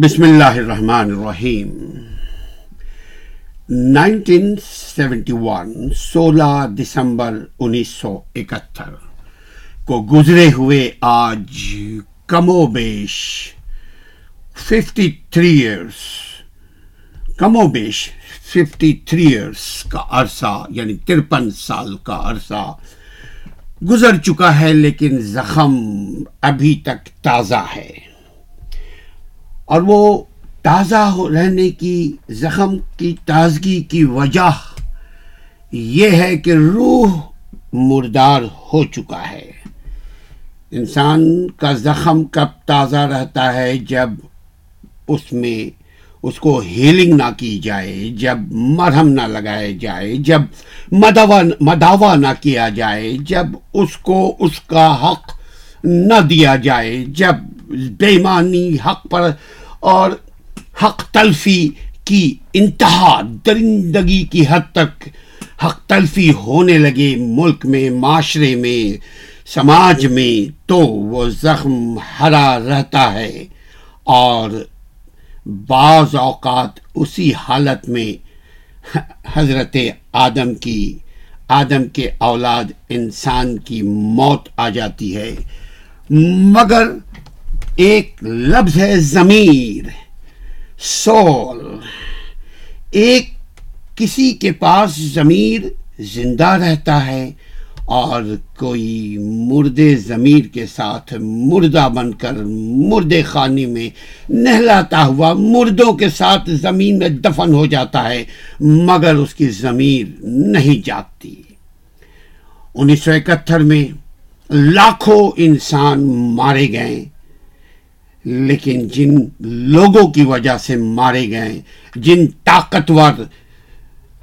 بسم اللہ الرحمن الرحیم نائنٹین سیونٹی ون سولہ دسمبر انیس سو اکہتر کو گزرے ہوئے آج کم و بیش ففٹی تھری ایئرس کم و بیش ففٹی تھری ایئرس کا عرصہ یعنی ترپن سال کا عرصہ گزر چکا ہے لیکن زخم ابھی تک تازہ ہے اور وہ تازہ رہنے کی زخم کی تازگی کی وجہ یہ ہے کہ روح مردار ہو چکا ہے انسان کا زخم کب تازہ رہتا ہے جب اس میں اس کو ہیلنگ نہ کی جائے جب مرہم نہ لگائے جائے جب مدو مداوع نہ کیا جائے جب اس کو اس کا حق نہ دیا جائے جب بےمانی حق پر اور حق تلفی کی انتہا درندگی کی حد تک حق تلفی ہونے لگے ملک میں معاشرے میں سماج میں تو وہ زخم ہرا رہتا ہے اور بعض اوقات اسی حالت میں حضرت آدم کی آدم کے اولاد انسان کی موت آ جاتی ہے مگر ایک لفظ ہے ضمیر سول ایک کسی کے پاس ضمیر زندہ رہتا ہے اور کوئی مردے ضمیر کے ساتھ مردہ بن کر مردے خانے میں نہلاتا ہوا مردوں کے ساتھ زمین میں دفن ہو جاتا ہے مگر اس کی ضمیر نہیں جاگتی انیس سو اکہتر میں لاکھوں انسان مارے گئے لیکن جن لوگوں کی وجہ سے مارے گئے جن طاقتور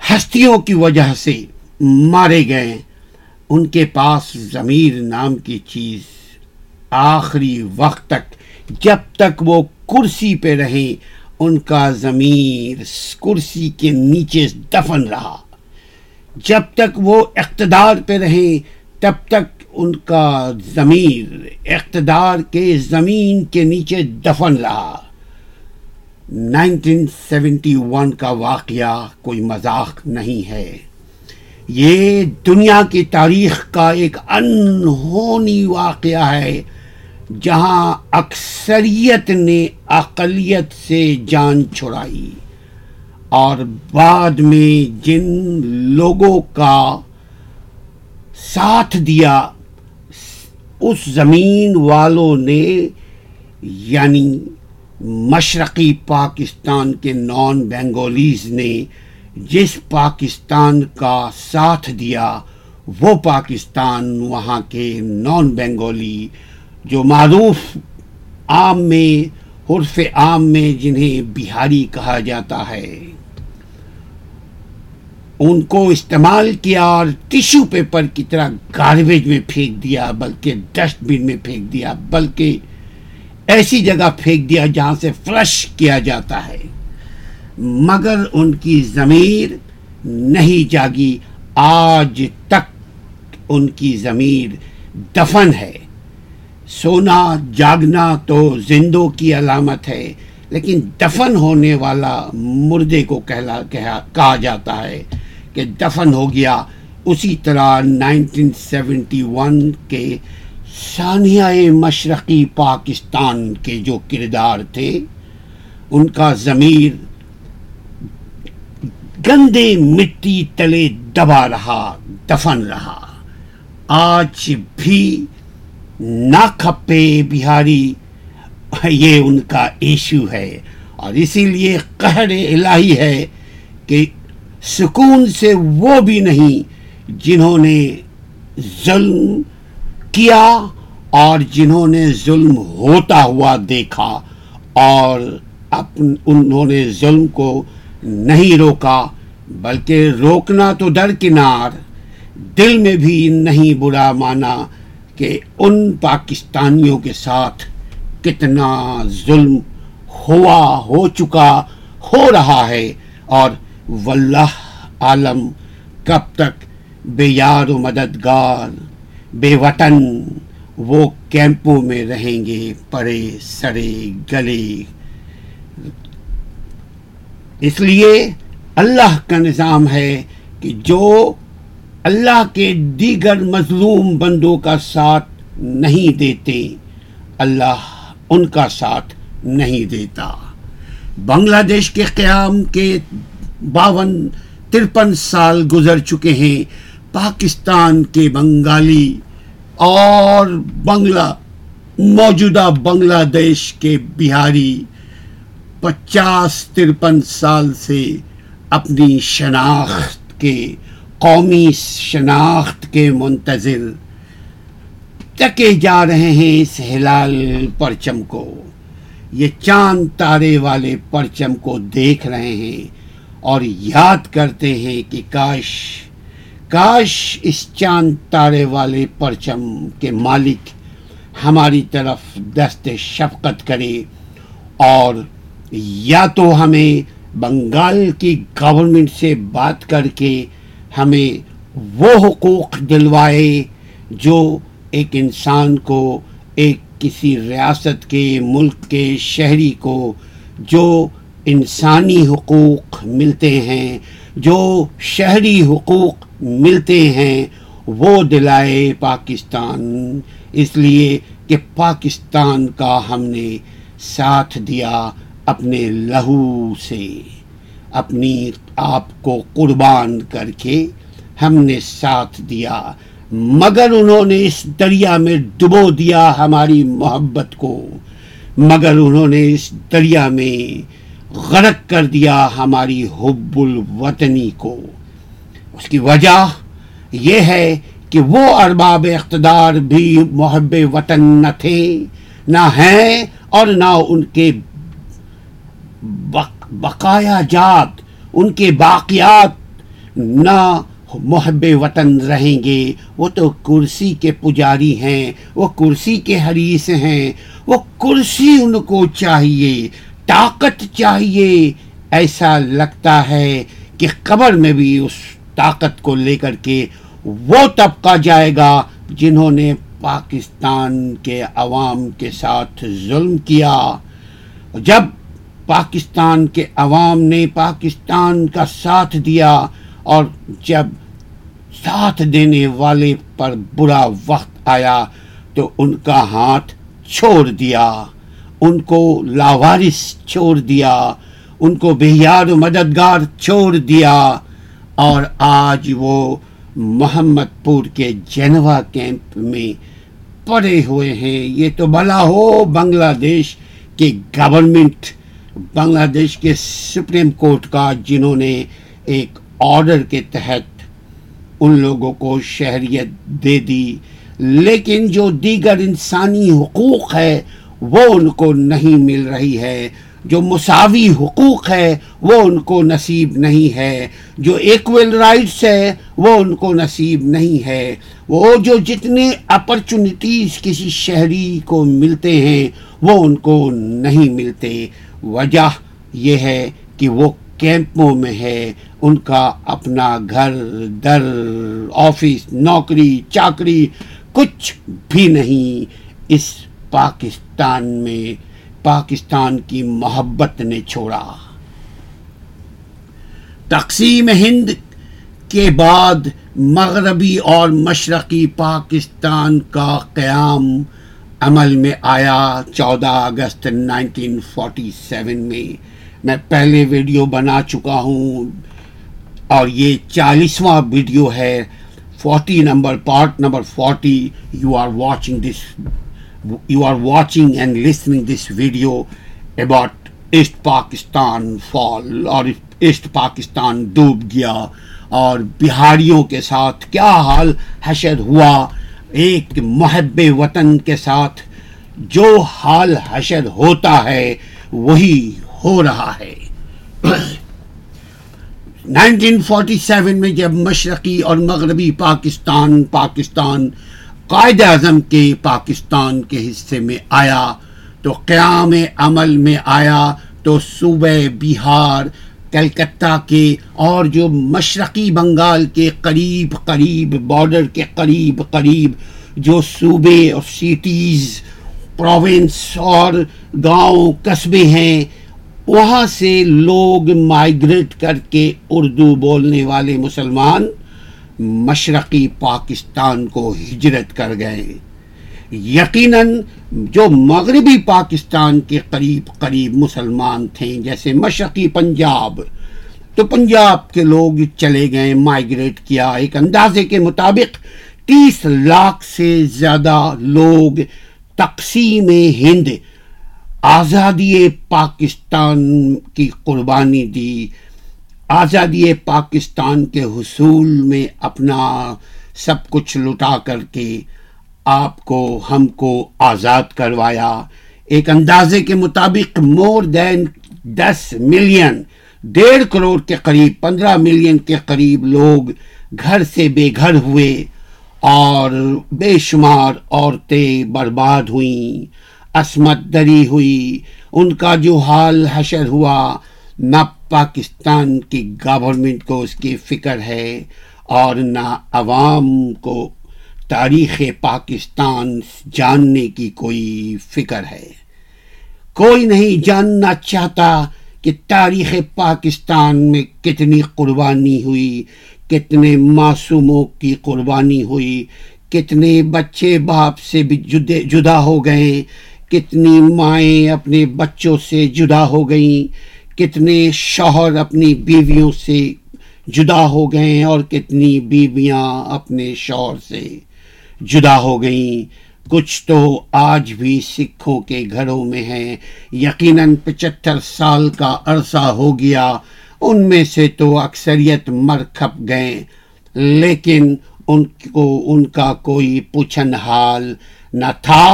ہستیوں کی وجہ سے مارے گئے ان کے پاس ضمیر نام کی چیز آخری وقت تک جب تک وہ کرسی پہ رہیں ان کا ضمیر کرسی کے نیچے دفن رہا جب تک وہ اقتدار پہ رہیں تب تک ان کا ضمیر اقتدار کے زمین کے نیچے دفن رہا نائنٹین سیونٹی ون کا واقعہ کوئی مذاق نہیں ہے یہ دنیا کی تاریخ کا ایک انہونی واقعہ ہے جہاں اکثریت نے اقلیت سے جان چھڑائی اور بعد میں جن لوگوں کا ساتھ دیا اس زمین والوں نے یعنی مشرقی پاکستان کے نان بینگولیز نے جس پاکستان کا ساتھ دیا وہ پاکستان وہاں کے نان بینگولی جو معروف عام میں حرف عام میں جنہیں بہاری کہا جاتا ہے ان کو استعمال کیا اور ٹیشو پیپر کی طرح گاربیج میں پھینک دیا بلکہ ڈسٹ بین میں پھینک دیا بلکہ ایسی جگہ پھینک دیا جہاں سے فلش کیا جاتا ہے مگر ان کی ضمیر نہیں جاگی آج تک ان کی ضمیر دفن ہے سونا جاگنا تو زندوں کی علامت ہے لیکن دفن ہونے والا مردے کو کہا جاتا ہے دفن ہو گیا اسی طرح سیونٹی ون کے سانحہ مشرقی پاکستان کے جو کردار تھے ان کا ضمیر گندے مٹی تلے دبا رہا دفن رہا آج بھی نہ کھپے بہاری یہ ان کا ایشو ہے اور اسی لیے قہر الہی ہے کہ سکون سے وہ بھی نہیں جنہوں نے ظلم کیا اور جنہوں نے ظلم ہوتا ہوا دیکھا اور اپن انہوں نے ظلم کو نہیں روکا بلکہ روکنا تو درکنار دل میں بھی نہیں برا مانا کہ ان پاکستانیوں کے ساتھ کتنا ظلم ہوا ہو چکا ہو رہا ہے اور واللہ عالم کب تک بے یار و مددگار بے وطن وہ کیمپوں میں رہیں گے پڑے سڑے گلے اس لیے اللہ کا نظام ہے کہ جو اللہ کے دیگر مظلوم بندوں کا ساتھ نہیں دیتے اللہ ان کا ساتھ نہیں دیتا بنگلہ دیش کے قیام کے باون ترپن سال گزر چکے ہیں پاکستان کے بنگالی اور بنگلہ موجودہ بنگلہ دیش کے بہاری پچاس ترپن سال سے اپنی شناخت کے قومی شناخت کے منتظر تکے جا رہے ہیں اس ہلال پرچم کو یہ چاند تارے والے پرچم کو دیکھ رہے ہیں اور یاد کرتے ہیں کہ کاش کاش اس چاند تارے والے پرچم کے مالک ہماری طرف دست شفقت کرے اور یا تو ہمیں بنگال کی گورنمنٹ سے بات کر کے ہمیں وہ حقوق دلوائے جو ایک انسان کو ایک کسی ریاست کے ملک کے شہری کو جو انسانی حقوق ملتے ہیں جو شہری حقوق ملتے ہیں وہ دلائے پاکستان اس لیے کہ پاکستان کا ہم نے ساتھ دیا اپنے لہو سے اپنی آپ کو قربان کر کے ہم نے ساتھ دیا مگر انہوں نے اس دریا میں ڈبو دیا ہماری محبت کو مگر انہوں نے اس دریا میں غرق کر دیا ہماری حب الوطنی کو اس کی وجہ یہ ہے کہ وہ ارباب اقتدار بھی محب وطن نہ تھے نہ ہیں اور نہ ان کے بقایا جات ان کے باقیات نہ محب وطن رہیں گے وہ تو کرسی کے پجاری ہیں وہ کرسی کے حریث ہیں وہ کرسی ان کو چاہیے طاقت چاہیے ایسا لگتا ہے کہ قبر میں بھی اس طاقت کو لے کر کے وہ طبقہ جائے گا جنہوں نے پاکستان کے عوام کے ساتھ ظلم کیا جب پاکستان کے عوام نے پاکستان کا ساتھ دیا اور جب ساتھ دینے والے پر برا وقت آیا تو ان کا ہاتھ چھوڑ دیا ان کو لاوارس چھوڑ دیا ان کو بہیار و مددگار چھوڑ دیا اور آج وہ محمد پور کے جنوا کیمپ میں پڑے ہوئے ہیں یہ تو بلا ہو بنگلہ دیش کے گورنمنٹ بنگلہ دیش کے سپریم کورٹ کا جنہوں نے ایک آرڈر کے تحت ان لوگوں کو شہریت دے دی لیکن جو دیگر انسانی حقوق ہے وہ ان کو نہیں مل رہی ہے جو مساوی حقوق ہے وہ ان کو نصیب نہیں ہے جو ایکول رائٹس ہے وہ ان کو نصیب نہیں ہے وہ جو جتنے اپرچونٹیز کسی شہری کو ملتے ہیں وہ ان کو نہیں ملتے وجہ یہ ہے کہ وہ کیمپوں میں ہے ان کا اپنا گھر در آفس نوکری چاکری کچھ بھی نہیں اس پاکستان میں پاکستان کی محبت نے چھوڑا تقسیم ہند کے بعد مغربی اور مشرقی پاکستان کا قیام عمل میں آیا چودہ اگست نائنٹین فورٹی سیون میں میں پہلے ویڈیو بنا چکا ہوں اور یہ چالیسواں ویڈیو ہے forty number part number forty you are watching this you are watching and listening this video about East Pakistan fall اور ایسٹ پاکستان ڈوب گیا اور بہاریوں کے ساتھ کیا حال حشر ہوا ایک محب وطن کے ساتھ جو حال حشر ہوتا ہے وہی ہو رہا ہے نائنٹین فورٹی سیون میں جب مشرقی اور مغربی پاکستان پاکستان قائد اعظم کے پاکستان کے حصے میں آیا تو قیام عمل میں آیا تو صوبہ بہار کلکتہ کے اور جو مشرقی بنگال کے قریب قریب بارڈر کے قریب قریب جو صوبے اور سٹیز پروونس اور گاؤں قصبے ہیں وہاں سے لوگ مائیگریٹ کر کے اردو بولنے والے مسلمان مشرقی پاکستان کو ہجرت کر گئے یقیناً جو مغربی پاکستان کے قریب قریب مسلمان تھے جیسے مشرقی پنجاب تو پنجاب کے لوگ چلے گئے مائگریٹ کیا ایک اندازے کے مطابق تیس لاکھ سے زیادہ لوگ تقسیم ہند آزادی پاکستان کی قربانی دی آزادی پاکستان کے حصول میں اپنا سب کچھ لٹا کر کے آپ کو ہم کو آزاد کروایا ایک اندازے کے مطابق مور دین دس ملین ڈیڑھ کروڑ کے قریب پندرہ ملین کے قریب لوگ گھر سے بے گھر ہوئے اور بے شمار عورتیں برباد ہوئیں عصمت دری ہوئی ان کا جو حال حشر ہوا نہ پاکستان کی گورنمنٹ کو اس کی فکر ہے اور نہ عوام کو تاریخ پاکستان جاننے کی کوئی فکر ہے کوئی نہیں جاننا چاہتا کہ تاریخ پاکستان میں کتنی قربانی ہوئی کتنے معصوموں کی قربانی ہوئی کتنے بچے باپ سے بھی جدے جدا ہو گئے کتنی مائیں اپنے بچوں سے جدا ہو گئیں کتنے شوہر اپنی بیویوں سے جدا ہو گئے اور کتنی بیویاں اپنے شوہر سے جدا ہو گئیں کچھ تو آج بھی سکھوں کے گھروں میں ہیں یقیناً پچہتر سال کا عرصہ ہو گیا ان میں سے تو اکثریت مر کھپ گئے لیکن ان کو ان کا کوئی پوچھن حال نہ تھا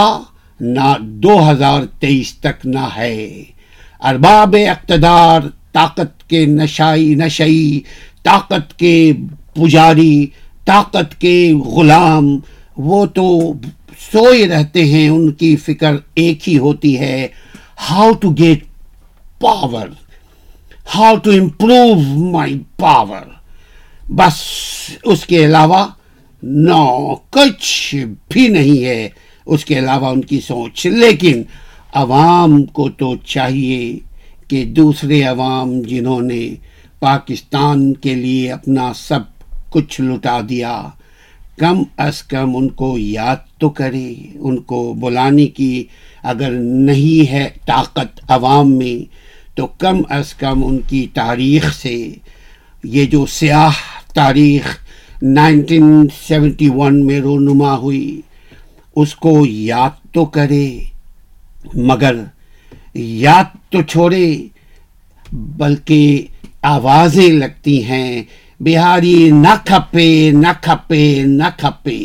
نہ دو ہزار تیئیس تک نہ ہے ارباب اقتدار طاقت کے نشائی نشئی طاقت کے پجاری طاقت کے غلام وہ تو سوئے رہتے ہیں ان کی فکر ایک ہی ہوتی ہے how to get power how to improve my power بس اس کے علاوہ نو کچھ بھی نہیں ہے اس کے علاوہ ان کی سوچ لیکن عوام کو تو چاہیے کہ دوسرے عوام جنہوں نے پاکستان کے لیے اپنا سب کچھ لٹا دیا کم از کم ان کو یاد تو کرے ان کو بلانے کی اگر نہیں ہے طاقت عوام میں تو کم از کم ان کی تاریخ سے یہ جو سیاہ تاریخ نائنٹین سیونٹی ون میں رونما ہوئی اس کو یاد تو کرے مگر یاد تو چھوڑے بلکہ آوازیں لگتی ہیں بہاری نہ کھپے نہ کھپے نہ کھپے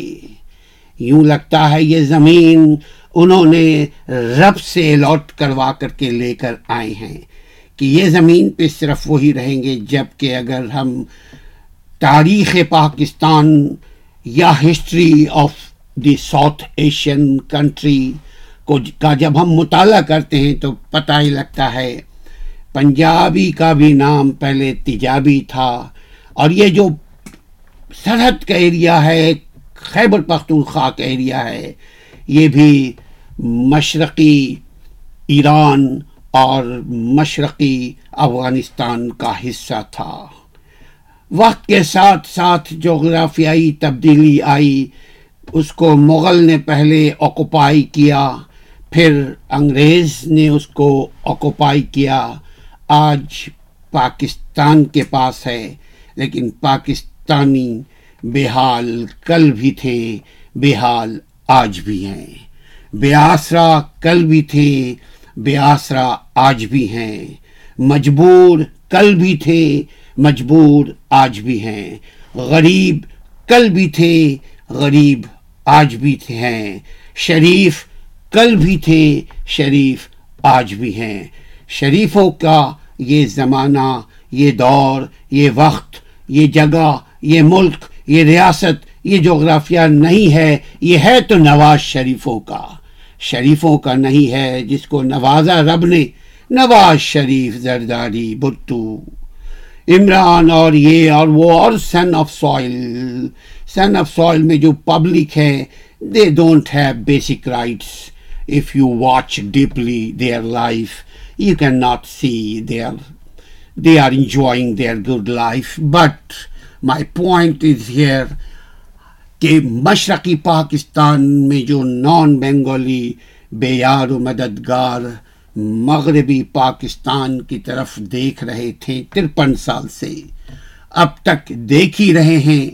یوں لگتا ہے یہ زمین انہوں نے رب سے لوٹ کروا کر کے لے کر آئے ہیں کہ یہ زمین پہ صرف وہی رہیں گے جب کہ اگر ہم تاریخ پاکستان یا history of the South Asian country کو کا جب ہم مطالعہ کرتے ہیں تو پتہ ہی لگتا ہے پنجابی کا بھی نام پہلے تجابی تھا اور یہ جو سرحد کا ایریا ہے خیبر پختونخوا کا ایریا ہے یہ بھی مشرقی ایران اور مشرقی افغانستان کا حصہ تھا وقت کے ساتھ ساتھ جغرافیائی تبدیلی آئی اس کو مغل نے پہلے آکوپائی کیا پھر انگریز نے اس کو آکوپائی کیا آج پاکستان کے پاس ہے لیکن پاکستانی بے حال کل بھی تھے بے حال آج بھی ہیں بیاسرا کل بھی تھے بیاسرا آج بھی ہیں مجبور کل بھی تھے مجبور آج بھی ہیں غریب کل بھی تھے غریب آج بھی تھے ہیں شریف کل بھی تھے شریف آج بھی ہیں شریفوں کا یہ زمانہ یہ دور یہ وقت یہ جگہ یہ ملک یہ ریاست یہ جغرافیہ نہیں ہے یہ ہے تو نواز شریفوں کا شریفوں کا نہیں ہے جس کو نوازا رب نے نواز شریف زرداری بتو عمران اور یہ اور وہ اور son of soil son of soil میں جو پبلک ہے they don't have basic rights if you watch deeply their life, you cannot see their they are enjoying their good life. But my point is here کہ مشرقی پاکستان میں جو نان بنگالی بے یار و مددگار مغربی پاکستان کی طرف دیکھ رہے تھے ترپن سال سے اب تک دیکھ ہی رہے ہیں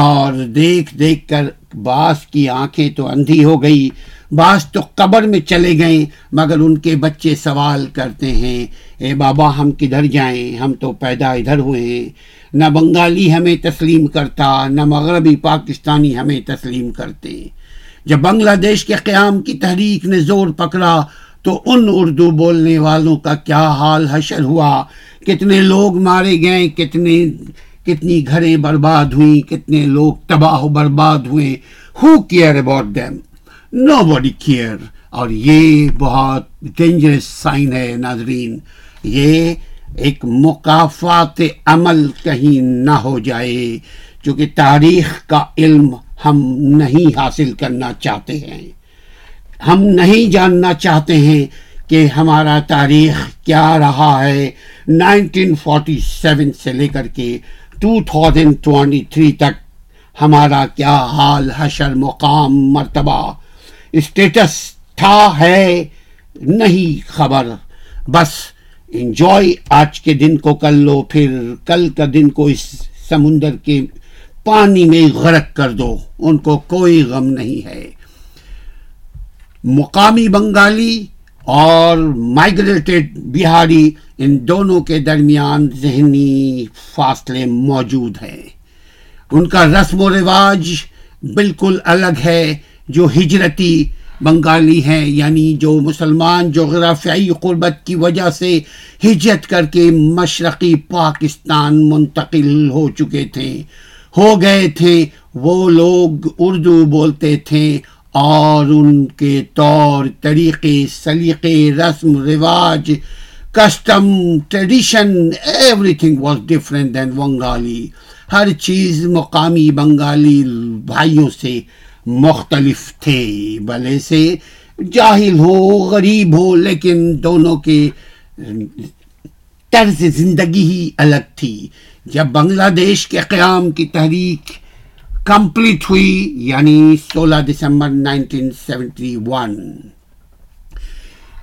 اور دیکھ دیکھ کر باس کی آنکھیں تو اندھی ہو گئی بعض تو قبر میں چلے گئے مگر ان کے بچے سوال کرتے ہیں اے بابا ہم کدھر جائیں ہم تو پیدا ادھر ہوئے ہیں نہ بنگالی ہمیں تسلیم کرتا نہ مغربی پاکستانی ہمیں تسلیم کرتے جب بنگلہ دیش کے قیام کی تحریک نے زور پکڑا تو ان اردو بولنے والوں کا کیا حال حشر ہوا کتنے لوگ مارے گئے کتنے کتنی گھریں برباد ہوئیں کتنے لوگ تباہ و برباد ہوئے who care about them nobody care care اور یہ بہت ڈینجرس سائن ہے ناظرین یہ ایک مقافات عمل کہیں نہ ہو جائے چونکہ تاریخ کا علم ہم نہیں حاصل کرنا چاہتے ہیں ہم نہیں جاننا چاہتے ہیں کہ ہمارا تاریخ کیا رہا ہے نائنٹین فورٹی سیون سے لے کر کے ٹو تھری تک ہمارا کیا حال حشر مقام مرتبہ اسٹیٹس تھا ہے نہیں خبر بس انجوائے آج کے دن کو کر لو پھر کل کا دن کو اس سمندر کے پانی میں غرق کر دو ان کو کوئی غم نہیں ہے مقامی بنگالی اور مائگریٹڈ بہاری ان دونوں کے درمیان ذہنی فاصلے موجود ہیں ان کا رسم و رواج بالکل الگ ہے جو ہجرتی بنگالی ہیں یعنی جو مسلمان جغرافیائی قربت کی وجہ سے ہجرت کر کے مشرقی پاکستان منتقل ہو چکے تھے ہو گئے تھے وہ لوگ اردو بولتے تھے اور ان کے طور طریقے سلیقے رسم رواج custom tradition everything was different then Bengali ہر چیز مقامی بنگالی بھائیوں سے مختلف تھے بھلے سے جاہل ہو غریب ہو لیکن دونوں کے طرز زندگی ہی الگ تھی جب بنگلہ دیش کے قیام کی تحریک کمپلیٹ ہوئی یعنی سولہ دسمبر نائنٹین سیونٹی ون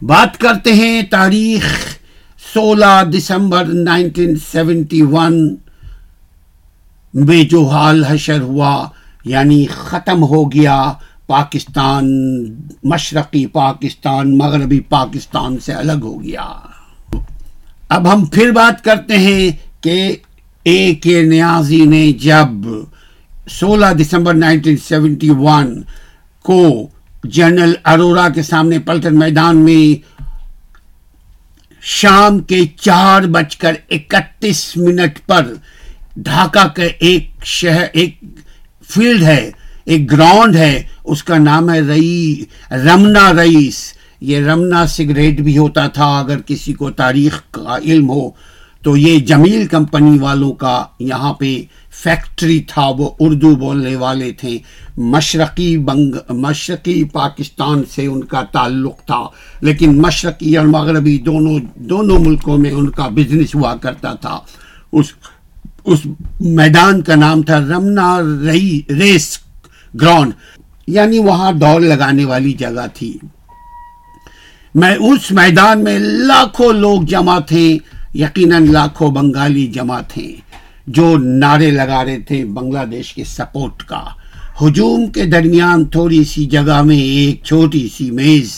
بات کرتے ہیں تاریخ سولہ دسمبر نائنٹین سیونٹی ون میں جو حال حشر ہوا یعنی ختم ہو گیا پاکستان مشرقی پاکستان مغربی پاکستان سے الگ ہو گیا اب ہم پھر بات کرتے ہیں کہ اے کے نیازی نے جب سولہ دسمبر نائنٹین سیونٹی ون کو جنرل ارورا کے سامنے پلٹن میدان میں شام کے چار بج کر اکتیس منٹ پر ڈھاکہ کے ایک شہر ایک فیلڈ ہے ایک گراؤنڈ ہے اس کا نام ہے رئی رمنا رئیس یہ رمنا سگریٹ بھی ہوتا تھا اگر کسی کو تاریخ کا علم ہو تو یہ جمیل کمپنی والوں کا یہاں پہ فیکٹری تھا وہ اردو بولنے والے تھے مشرقی بنگ مشرقی پاکستان سے ان کا تعلق تھا لیکن مشرقی اور مغربی دونوں دونوں ملکوں میں ان کا بزنس ہوا کرتا تھا اس اس میدان کا نام تھا رمنا رئی ریس گراؤنڈ یعنی وہاں دوڑ لگانے والی جگہ تھی میں اس میدان میں لاکھوں لوگ جمع تھے یقیناً لاکھوں بنگالی جمع تھے جو نعرے لگا رہے تھے بنگلہ دیش کے سپورٹ کا ہجوم کے درمیان تھوڑی سی جگہ میں ایک چھوٹی سی میز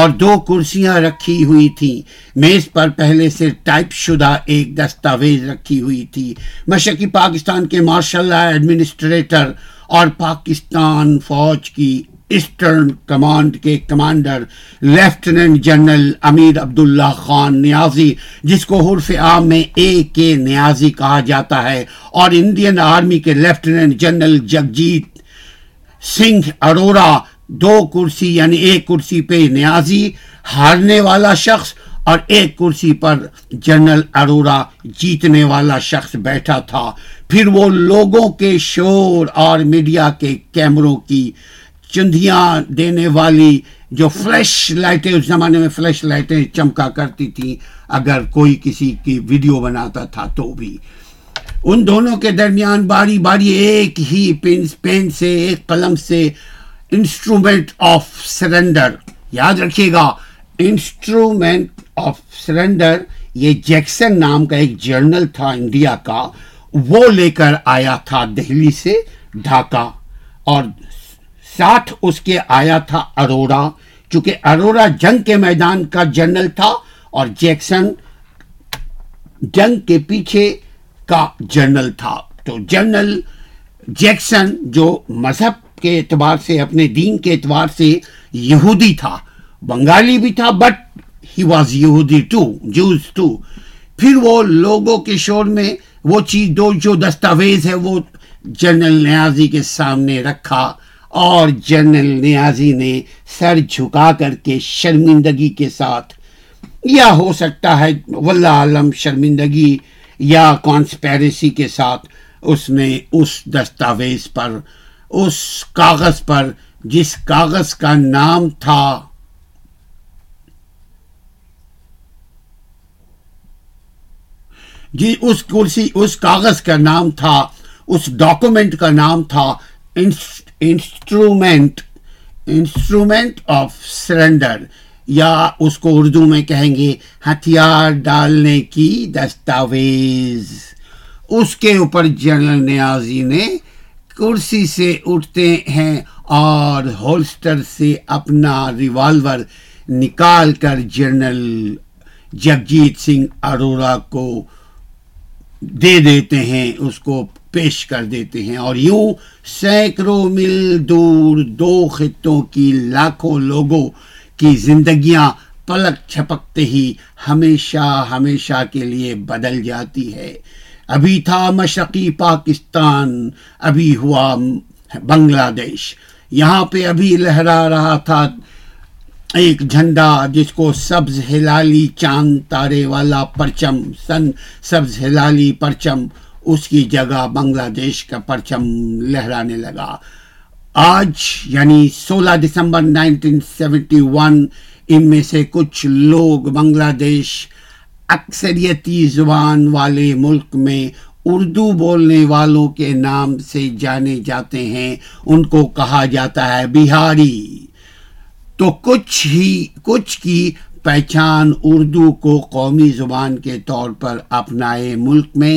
اور دو کرسیاں رکھی ہوئی تھیں میز پر پہلے سے ٹائپ شدہ ایک دستاویز رکھی ہوئی تھی مشرقی پاکستان کے مارشل اللہ ایڈمنسٹریٹر اور پاکستان فوج کی ایسٹرن کمانڈ کے commander lieutenant general Amir Abdullah Khan Niazi جس کو حرف عام میں اے کے نیازی کہا جاتا ہے اور انڈین آرمی کے لیفٹیننٹ جنرل جگجیت سنگھ اروڑا دو کرسی یعنی ایک کرسی پہ نیازی ہارنے والا شخص اور ایک کرسی پر جنرل ارورا جیتنے والا شخص بیٹھا تھا پھر وہ لوگوں کے شور اور میڈیا کے کیمروں کی چندیاں دینے والی جو فلیش لائٹیں اس زمانے میں فلیش لائٹیں چمکا کرتی تھیں اگر کوئی کسی کی ویڈیو بناتا تھا تو بھی ان دونوں کے درمیان باری باری ایک ہی پین سے ایک قلم سے انسٹرومینٹ آف سرینڈر یاد رکھیے گا انسٹرومینٹ آف سرینڈر یہ جیکسن نام کا ایک جرنل تھا انڈیا کا وہ لے کر آیا تھا دہلی سے ڈھاکہ اور ساتھ اس کے آیا تھا اروڑا چونکہ اروڑا جنگ کے میدان کا جرنل تھا اور جیکسن جنگ کے پیچھے کا جرنل تھا تو جرنل جیکسن جو مذہب کے اعتبار سے اپنے دین کے اعتبار سے یہودی تھا بنگالی بھی تھا بٹ ہی واز یہودی ٹو جوز ٹو پھر وہ لوگوں کے شور میں وہ چیز دو جو دستاویز ہے وہ جنرل نیازی کے سامنے رکھا اور جنرل نیازی نے سر جھکا کر کے شرمندگی کے ساتھ یا ہو سکتا ہے واللہ عالم شرمندگی یا کانسپیریسی کے ساتھ اس نے اس دستاویز پر اس کاغذ پر جس کاغذ کا نام تھا جی اس کرسی اس کاغذ کا نام تھا اس ڈاکومنٹ کا نام تھا انسٹرومینٹ انسٹرومینٹ آف سرنڈر یا اس کو اردو میں کہیں گے ہتھیار ڈالنے کی دستاویز اس کے اوپر جنرل نیازی نے کرسی سے اٹھتے ہیں اور ہولسٹر سے اپنا ریوالور نکال کر جنرل جگجیت سنگھ اروڑا کو دے دیتے ہیں اس کو پیش کر دیتے ہیں اور یوں سینکڑوں میل دور دو خطوں کی لاکھوں لوگوں کی زندگیاں پلک چھپکتے ہی ہمیشہ ہمیشہ کے لیے بدل جاتی ہے ابھی تھا مشرقی پاکستان ابھی ہوا بنگلہ دیش یہاں پہ ابھی لہرا رہا تھا ایک جھنڈا جس کو سبز ہلالی چاند تارے والا پرچم سن سبز ہلالی پرچم اس کی جگہ بنگلہ دیش کا پرچم لہرانے لگا آج یعنی سولہ دسمبر نائنٹین سیونٹی ون ان میں سے کچھ لوگ بنگلہ دیش اکثریتی زبان والے ملک میں اردو بولنے والوں کے نام سے جانے جاتے ہیں ان کو کہا جاتا ہے بہاری تو کچھ ہی کچھ کی پہچان اردو کو قومی زبان کے طور پر اپنائے ملک میں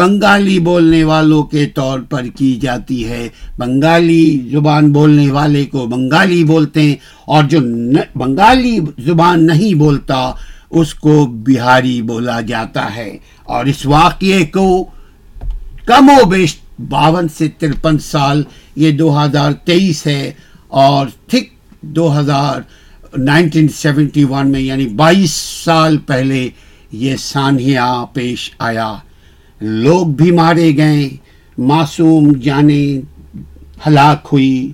بنگالی بولنے والوں کے طور پر کی جاتی ہے بنگالی زبان بولنے والے کو بنگالی بولتے ہیں اور جو بنگالی زبان نہیں بولتا اس کو بہاری بولا جاتا ہے اور اس واقعے کو کم و بیش باون سے ترپن سال یہ دو ہزار تیئیس ہے اور ٹھیک دو ہزار نائنٹین سیونٹی ون میں یعنی بائیس سال پہلے یہ سانحہ پیش آیا لوگ بھی مارے گئے معصوم جانیں ہلاک ہوئی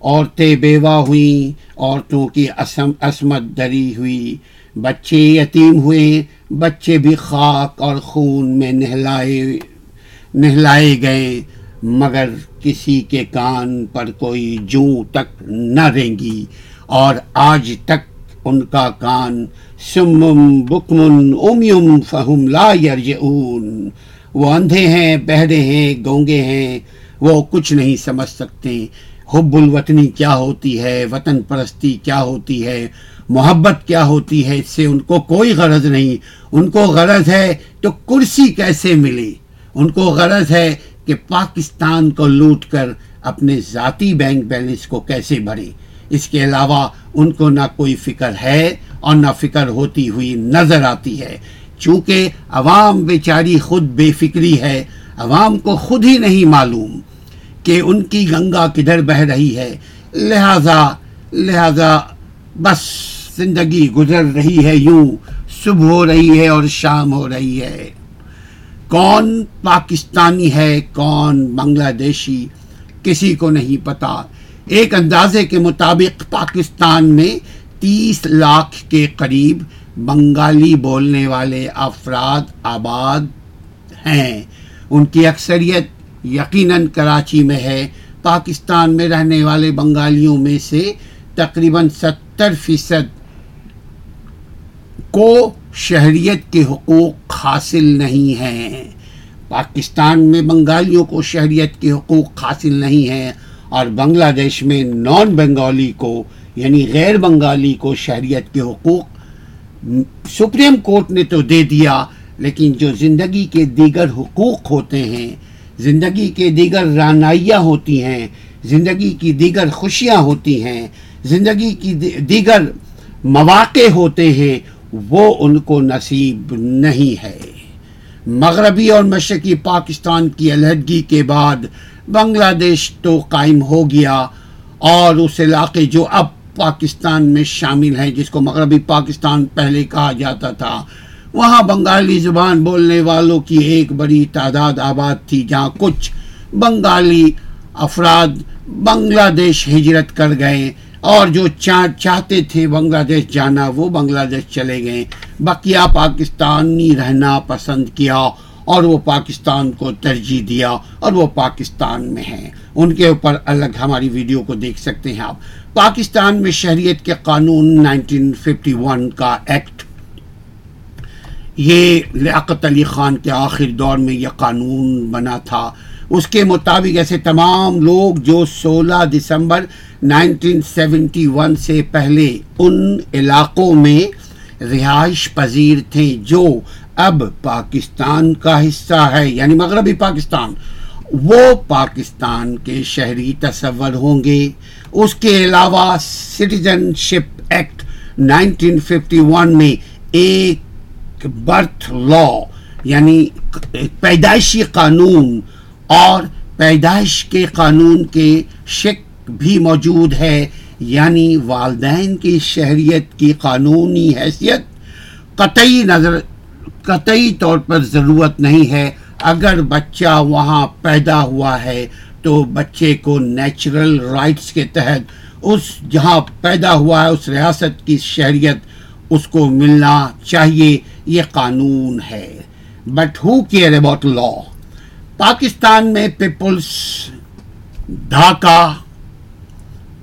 عورتیں بیوہ ہوئیں عورتوں کی عصمت دری ہوئی بچے یتیم ہوئے بچے بھی خاک اور خون میں نہلائے نہلائے گئے مگر کسی کے کان پر کوئی جوں تک نہ رہیں اور آج تک ان کا کان سم بکمن اوم فہم لا یرجعون وہ اندھے ہیں بہرے ہیں گونگے ہیں وہ کچھ نہیں سمجھ سکتے حب الوطنی کیا ہوتی ہے وطن پرستی کیا ہوتی ہے محبت کیا ہوتی ہے اس سے ان کو کوئی غرض نہیں ان کو غرض ہے تو کرسی کیسے ملی ان کو غرض ہے کہ پاکستان کو لوٹ کر اپنے ذاتی بینک بیلنس کو کیسے بھریں اس کے علاوہ ان کو نہ کوئی فکر ہے اور نہ فکر ہوتی ہوئی نظر آتی ہے چونکہ عوام بیچاری خود بے فکری ہے عوام کو خود ہی نہیں معلوم کہ ان کی گنگا کدھر بہہ رہی ہے لہذا لہذا بس زندگی گزر رہی ہے یوں صبح ہو رہی ہے اور شام ہو رہی ہے کون پاکستانی ہے کون بنگلہ دیشی کسی کو نہیں پتا ایک اندازے کے مطابق پاکستان میں تیس لاکھ کے قریب بنگالی بولنے والے افراد آباد ہیں ان کی اکثریت یقیناً کراچی میں ہے پاکستان میں رہنے والے بنگالیوں میں سے تقریباً ستر فیصد کو شہریت کے حقوق حاصل نہیں ہیں پاکستان میں بنگالیوں کو شہریت کے حقوق حاصل نہیں ہیں اور بنگلہ دیش میں نان بنگالی کو یعنی غیر بنگالی کو شہریت کے حقوق سپریم کورٹ نے تو دے دیا لیکن جو زندگی کے دیگر حقوق ہوتے ہیں زندگی کے دیگر رانائیاں ہوتی ہیں زندگی کی دیگر خوشیاں ہوتی ہیں زندگی کی دیگر مواقع ہوتے ہیں وہ ان کو نصیب نہیں ہے مغربی اور مشرقی پاکستان کی علیحدگی کے بعد بنگلہ دیش تو قائم ہو گیا اور اس علاقے جو اب پاکستان میں شامل ہیں جس کو مغربی پاکستان پہلے کہا جاتا تھا وہاں بنگالی زبان بولنے والوں کی ایک بڑی تعداد آباد تھی جہاں کچھ بنگالی افراد بنگلہ دیش ہجرت کر گئے اور جو چاہتے تھے بنگلہ دیش جانا وہ بنگلہ دیش چلے گئے بقیہ پاکستانی رہنا پسند کیا اور وہ پاکستان کو ترجیح دیا اور وہ پاکستان میں ہیں ان کے اوپر الگ ہماری ویڈیو کو دیکھ سکتے ہیں آپ پاکستان میں شہریت کے قانون 1951 کا ایکٹ یہ لیاقت علی خان کے آخر دور میں یہ قانون بنا تھا اس کے مطابق ایسے تمام لوگ جو سولہ دسمبر نائنٹین سیونٹی ون سے پہلے ان علاقوں میں رہائش پذیر تھے جو اب پاکستان کا حصہ ہے یعنی مغربی پاکستان وہ پاکستان کے شہری تصور ہوں گے اس کے علاوہ citizenship act nineteen fifty one میں ایک برتھ لا یعنی پیدائشی قانون اور پیدائش کے قانون کے شک بھی موجود ہے یعنی والدین کی شہریت کی قانونی حیثیت قطعی نظر قطعی طور پر ضرورت نہیں ہے اگر بچہ وہاں پیدا ہوا ہے تو بچے کو نیچرل رائٹس کے تحت اس جہاں پیدا ہوا ہے اس ریاست کی شہریت اس کو ملنا چاہیے یہ قانون ہے but who care about law Pakistan میں پیپلز ڈھاکہ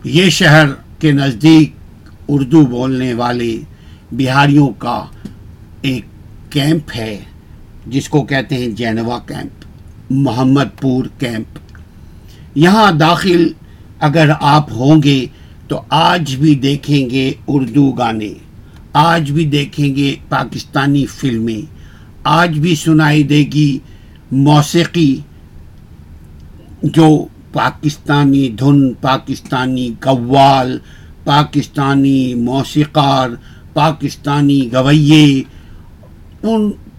یہ شہر کے نزدیک اردو بولنے والے بہاریوں کا ایک کیمپ ہے جس کو کہتے ہیں جینوا کیمپ محمد پور کیمپ یہاں داخل اگر آپ ہوں گے تو آج بھی دیکھیں گے اردو گانے آج بھی دیکھیں گے پاکستانی فلمیں آج بھی سنائی دے گی موسیقی جو پاکستانی دھن پاکستانی قوال پاکستانی موسیقار پاکستانی گویے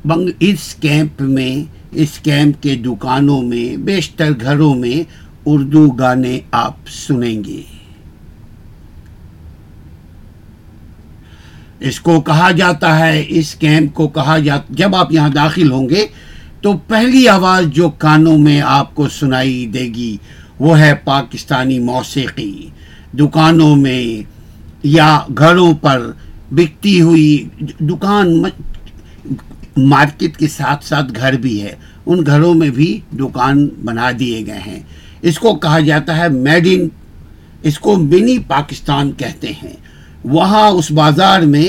بنگ اس کیمپ میں اس کیمپ کے دکانوں میں بیشتر گھروں میں اردو گانے آپ سنیں گے اس کو کہا جاتا ہے اس کیمپ کو کہا جاتا جب آپ یہاں داخل ہوں گے تو پہلی آواز جو کانوں میں آپ کو سنائی دے گی وہ ہے پاکستانی موسیقی دکانوں میں یا گھروں پر بکتی ہوئی دکان مارکیٹ کے ساتھ ساتھ گھر بھی ہے ان گھروں میں بھی دکان بنا دیے گئے ہیں اس کو کہا جاتا ہے میڈ ان اس کو منی پاکستان کہتے ہیں وہاں اس بازار میں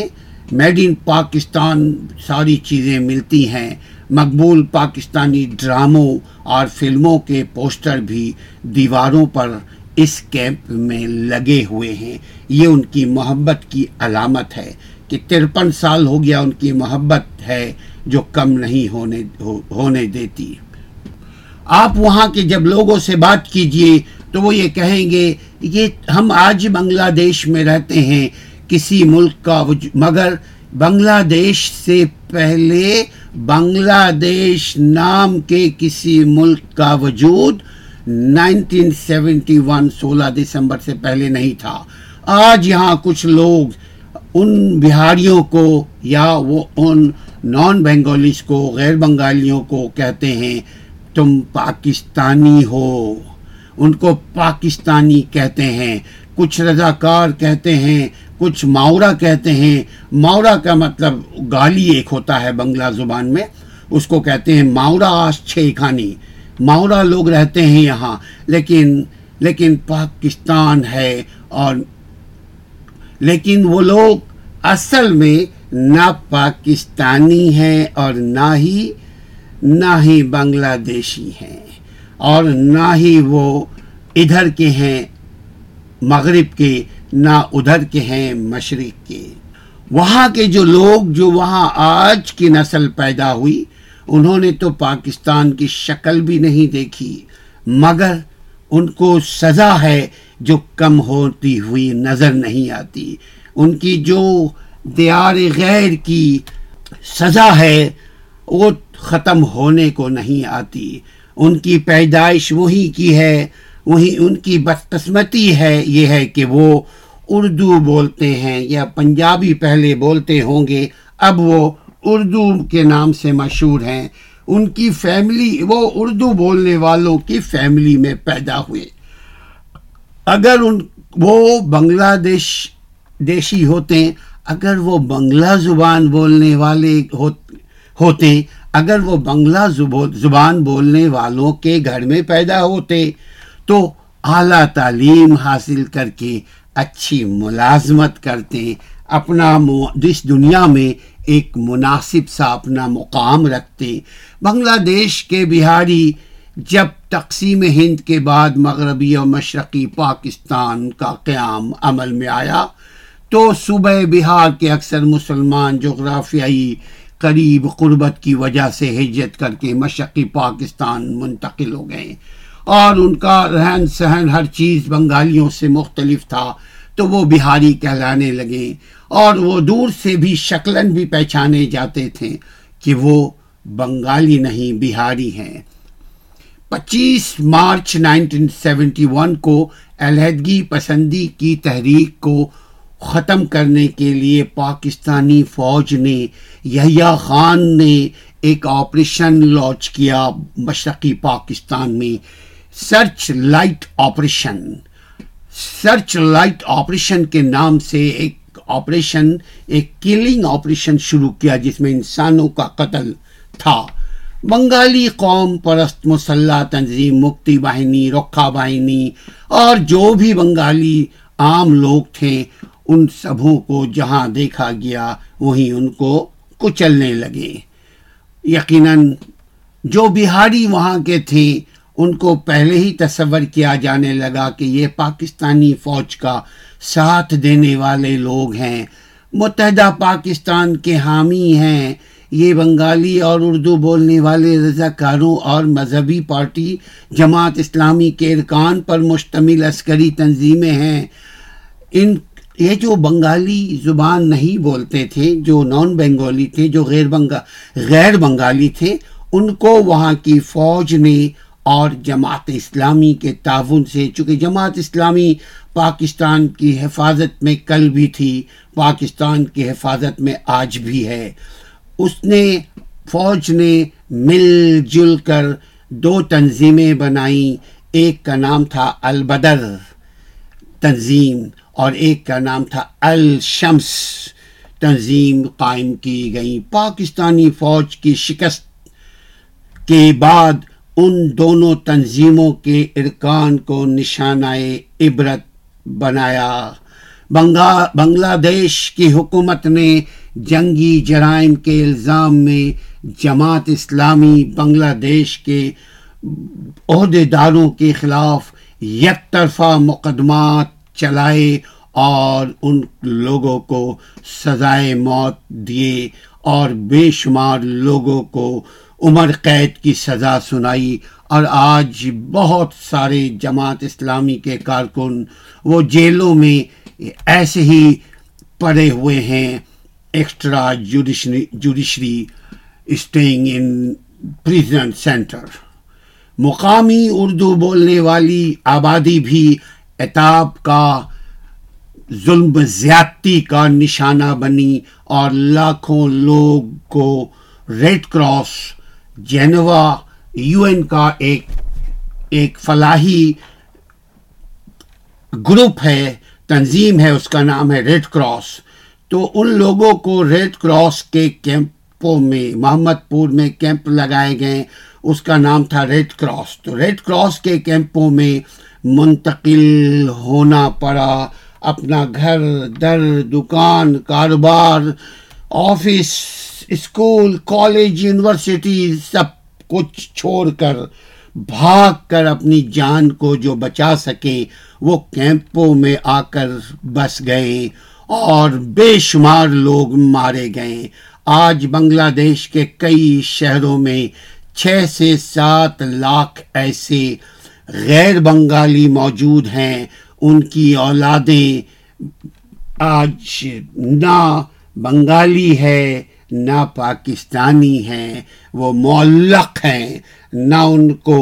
ان پاکستان ساری چیزیں ملتی ہیں مقبول پاکستانی ڈراموں اور فلموں کے پوسٹر بھی دیواروں پر اس کیمپ میں لگے ہوئے ہیں یہ ان کی محبت کی علامت ہے کہ ترپن سال ہو گیا ان کی محبت ہے جو کم نہیں ہونے ہونے دیتی آپ وہاں کے جب لوگوں سے بات کیجئے تو وہ یہ کہیں گے یہ ہم آج بنگلہ دیش میں رہتے ہیں کسی ملک کا مگر بنگلہ دیش سے پہلے بنگلہ دیش نام کے کسی ملک کا وجود نائنٹین سیونٹی ون سولہ دسمبر سے پہلے نہیں تھا آج یہاں کچھ لوگ ان بہاریوں کو یا وہ ان نان بنگالیز کو غیر بنگالیوں کو کہتے ہیں تم پاکستانی ہو ان کو پاکستانی کہتے ہیں کچھ رضاکار کہتے ہیں کچھ ماورا کہتے ہیں ماورا کا مطلب گالی ایک ہوتا ہے بنگلہ زبان میں اس کو کہتے ہیں ماورا کھانی ماورا لوگ رہتے ہیں یہاں لیکن لیکن پاکستان ہے اور لیکن وہ لوگ اصل میں نہ پاکستانی ہیں اور نہ ہی نہ ہی بنگلہ دیشی ہیں اور نہ ہی وہ ادھر کے ہیں مغرب کے نہ ادھر کے ہیں مشرق کے وہاں کے جو لوگ جو وہاں آج کی نسل پیدا ہوئی انہوں نے تو پاکستان کی شکل بھی نہیں دیکھی مگر ان کو سزا ہے جو کم ہوتی ہوئی نظر نہیں آتی ان کی جو دیار غیر کی سزا ہے وہ ختم ہونے کو نہیں آتی ان کی پیدائش وہی کی ہے وہی ان کی بدقسمتی ہے یہ ہے کہ وہ اردو بولتے ہیں یا پنجابی پہلے بولتے ہوں گے اب وہ اردو کے نام سے مشہور ہیں ان کی فیملی وہ اردو بولنے والوں کی فیملی میں پیدا ہوئے اگر ان وہ بنگلہ دیش دیشی ہوتے اگر وہ بنگلہ زبان بولنے والے ہوتے ہوتے اگر وہ بنگلہ زبان بولنے والوں کے گھر میں پیدا ہوتے تو اعلیٰ تعلیم حاصل کر کے اچھی ملازمت کرتے ہیں اپنا جس دنیا میں ایک مناسب سا اپنا مقام رکھتے ہیں بنگلہ دیش کے بہاری جب تقسیم ہند کے بعد مغربی اور مشرقی پاکستان کا قیام عمل میں آیا تو صوبہ بہار کے اکثر مسلمان جغرافیائی قریب قربت کی وجہ سے ہجرت کر کے مشرقی پاکستان منتقل ہو گئے اور ان کا رہن سہن ہر چیز بنگالیوں سے مختلف تھا تو وہ بہاری کہلانے لگے اور وہ دور سے بھی شکلن بھی پہچانے جاتے تھے کہ وہ بنگالی نہیں بہاری ہیں پچیس مارچ نائنٹین سیونٹی ون کو علیحدگی پسندی کی تحریک کو ختم کرنے کے لیے پاکستانی فوج نے یحییٰ خان نے ایک آپریشن لانچ کیا مشرقی پاکستان میں searchlight operation searchlight operation کے نام سے ایک آپریشن ایک کلنگ آپریشن شروع کیا جس میں انسانوں کا قتل تھا بنگالی قوم پرست مسلح تنظیم مکتی باہنی رکھا باہنی اور جو بھی بنگالی عام لوگ تھے ان سبوں کو جہاں دیکھا گیا وہیں ان کو کچلنے لگے یقیناً جو بہاری وہاں کے تھے ان کو پہلے ہی تصور کیا جانے لگا کہ یہ پاکستانی فوج کا ساتھ دینے والے لوگ ہیں متحدہ پاکستان کے حامی ہیں یہ بنگالی اور اردو بولنے والے رضاکاروں اور مذہبی پارٹی جماعت اسلامی کے ارکان پر مشتمل عسکری تنظیمیں ہیں ان یہ جو بنگالی زبان نہیں بولتے تھے جو نان بنگالی تھے جو غیر بنگا غیر بنگالی تھے ان کو وہاں کی فوج نے اور جماعت اسلامی کے تعاون سے چونکہ جماعت اسلامی پاکستان کی حفاظت میں کل بھی تھی پاکستان کی حفاظت میں آج بھی ہے اس نے فوج نے مل جل کر دو تنظیمیں بنائیں ایک کا نام تھا البدر تنظیم اور ایک کا نام تھا الشمس تنظیم قائم کی گئیں پاکستانی فوج کی شکست کے بعد ان دونوں تنظیموں کے ارکان کو نشانہ عبرت بنایا بنگا بنگلہ دیش کی حکومت نے جنگی جرائم کے الزام میں جماعت اسلامی بنگلہ دیش کے عہدے داروں کے خلاف یک طرفہ مقدمات چلائے اور ان لوگوں کو سزائے موت دیے اور بے شمار لوگوں کو عمر قید کی سزا سنائی اور آج بہت سارے جماعت اسلامی کے کارکن وہ جیلوں میں ایسے ہی پڑے ہوئے ہیں extra judiciary staying in prison centre مقامی اردو بولنے والی آبادی بھی اتاب کا ظلم زیادتی کا نشانہ بنی اور لاکھوں لوگ کو Red Cross Geneva U N کا ایک ایک فلاحی گروپ ہے تنظیم ہے اس کا نام ہے ریڈ کراس تو ان لوگوں کو ریڈ کراس کے کیمپوں میں محمد پور میں کیمپ لگائے گئے اس کا نام تھا ریڈ کراس تو ریڈ کراس کے کیمپوں میں منتقل ہونا پڑا اپنا گھر در دکان کاروبار آفس اسکول کالج یونیورسٹی سب کچھ چھوڑ کر بھاگ کر اپنی جان کو جو بچا سکیں وہ کیمپوں میں آ کر بس گئے اور بے شمار لوگ مارے گئے آج بنگلہ دیش کے کئی شہروں میں چھ سے سات لاکھ ایسے غیر بنگالی موجود ہیں ان کی اولادیں آج نہ بنگالی ہے نہ پاکستانی ہیں وہ معلق ہیں نہ ان کو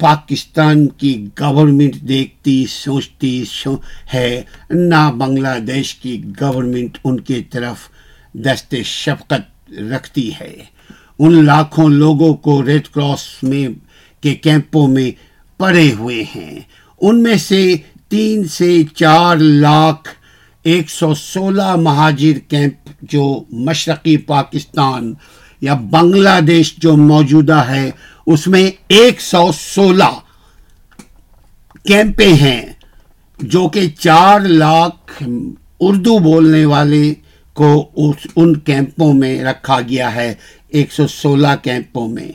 پاکستان کی گورنمنٹ دیکھتی سوچتی ہے نہ بنگلہ دیش کی گورنمنٹ ان کے طرف دست شفقت رکھتی ہے ان لاکھوں لوگوں کو ریڈ کراس میں کے کیمپوں میں پڑے ہوئے ہیں ان میں سے تین سے چار لاکھ ایک سو سولہ مہاجر کیمپ جو مشرقی پاکستان یا بنگلہ دیش جو موجودہ ہے اس میں ایک سو سولہ کیمپیں ہیں جو کہ چار لاکھ اردو بولنے والے کو ان کیمپوں میں رکھا گیا ہے ایک سو سولہ کیمپوں میں